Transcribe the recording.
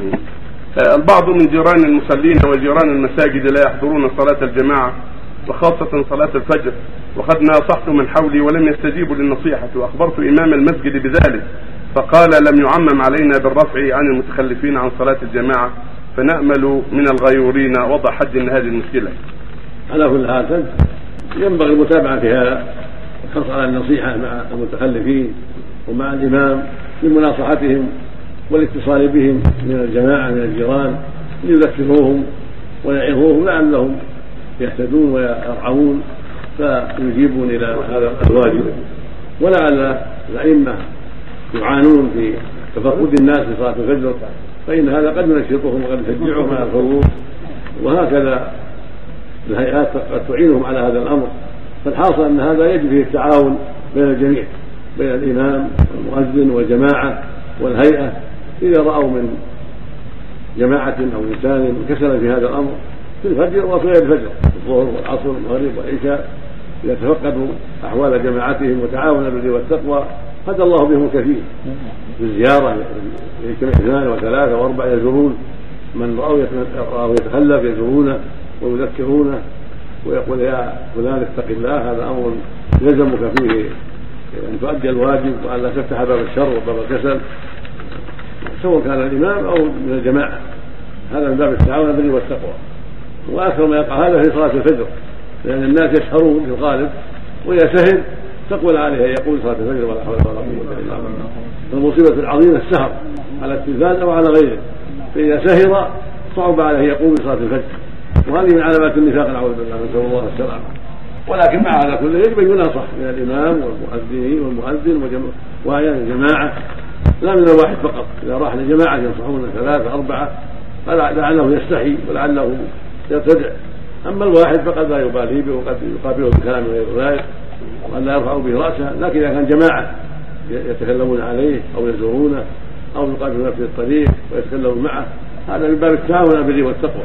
آه، البعض من جيران المصلين وجيران المساجد لا يحضرون صلاة الجماعة وخاصة صلاة الفجر وقد ناصحت من حولي ولم يستجيبوا للنصيحة. وأخبرت إمام المسجد بذلك فقال لم يعمم علينا بالرفع عن المتخلفين عن صلاة الجماعة فنأمل من الغيورين وضع حد لهذه المشكلة. على كل حال ينبغي المتابعة في هذا الحرص على النصيحة مع المتخلفين ومع الإمام لمناصحتهم والاتصال بهم من الجماعة من الجيران ليذكروهم ويعظوهم لعلهم يهتدون ويرعون فيجيبون إلى هذا الواجب. ولعل الأئمة يعانون في تفقد الناس في صلاة الفجر فإن هذا قد ينشطهم وقد يشجعهم على الخروج وهكذا الهيئات قد تعينهم على هذا الأمر. فالحاصل أن هذا يجب فيه التعاون بين الجميع بين الإمام والمؤذن والجماعة والهيئة. إذا رأوا من جماعة أو إنسان كسل في هذا الأمر في الفجر وفي غير الفجر الظهر والعصر والمغرب والعشاء إذا تفقدوا أحوال جماعتهم وتعاونوا بالبر والتقوى هدى الله بهم كثير بالزيارة يجتمع اثنان وثلاثة وأربعة يزورون من رأوا يتخلف يزورونه ويذكرونه ويقول يا فلان اتق الله هذا أمر يلزمك فيه أن تؤدي الواجب وأن لا تفتح باب الشر وباب الكسل. سواء كان الإمام أو من الجماعة. هذا من باب التعاون بالبر والتقوى. وأكثر ما يقع هذا في صلاة الفجر لأن الناس يسهرون في الغالب وإذا سهر تقبل عليه يقول صلاة الفجر ولا حول ولا قوة إلا بالله. المصيبة العظيمة السهر على التلفاز أو على غيره. فإذا سهر صعب عليه يقوم بصلاة الفجر. وهذه من علامات النفاق نعوذ بالله نسأل الله السلامة. ولكن مع هذا كله يجب أن يناصح من والمؤذنين والمؤذن وأحيانا الجماعة. لا من الواحد فقط. إذا راح لجماعة ينصحون ثلاثة أربعة لعله يستحي ولعله يرتدع. أما الواحد فقد لا يبالي به وقد يقابله بكلام غير ذلك وقد لا يرفع به رأسه. لكن إذا كان جماعة يتكلمون عليه أو يزورونه أو يقابلونه في الطريق ويتكلمون معه هذا من باب التعاون على البر والتقوى.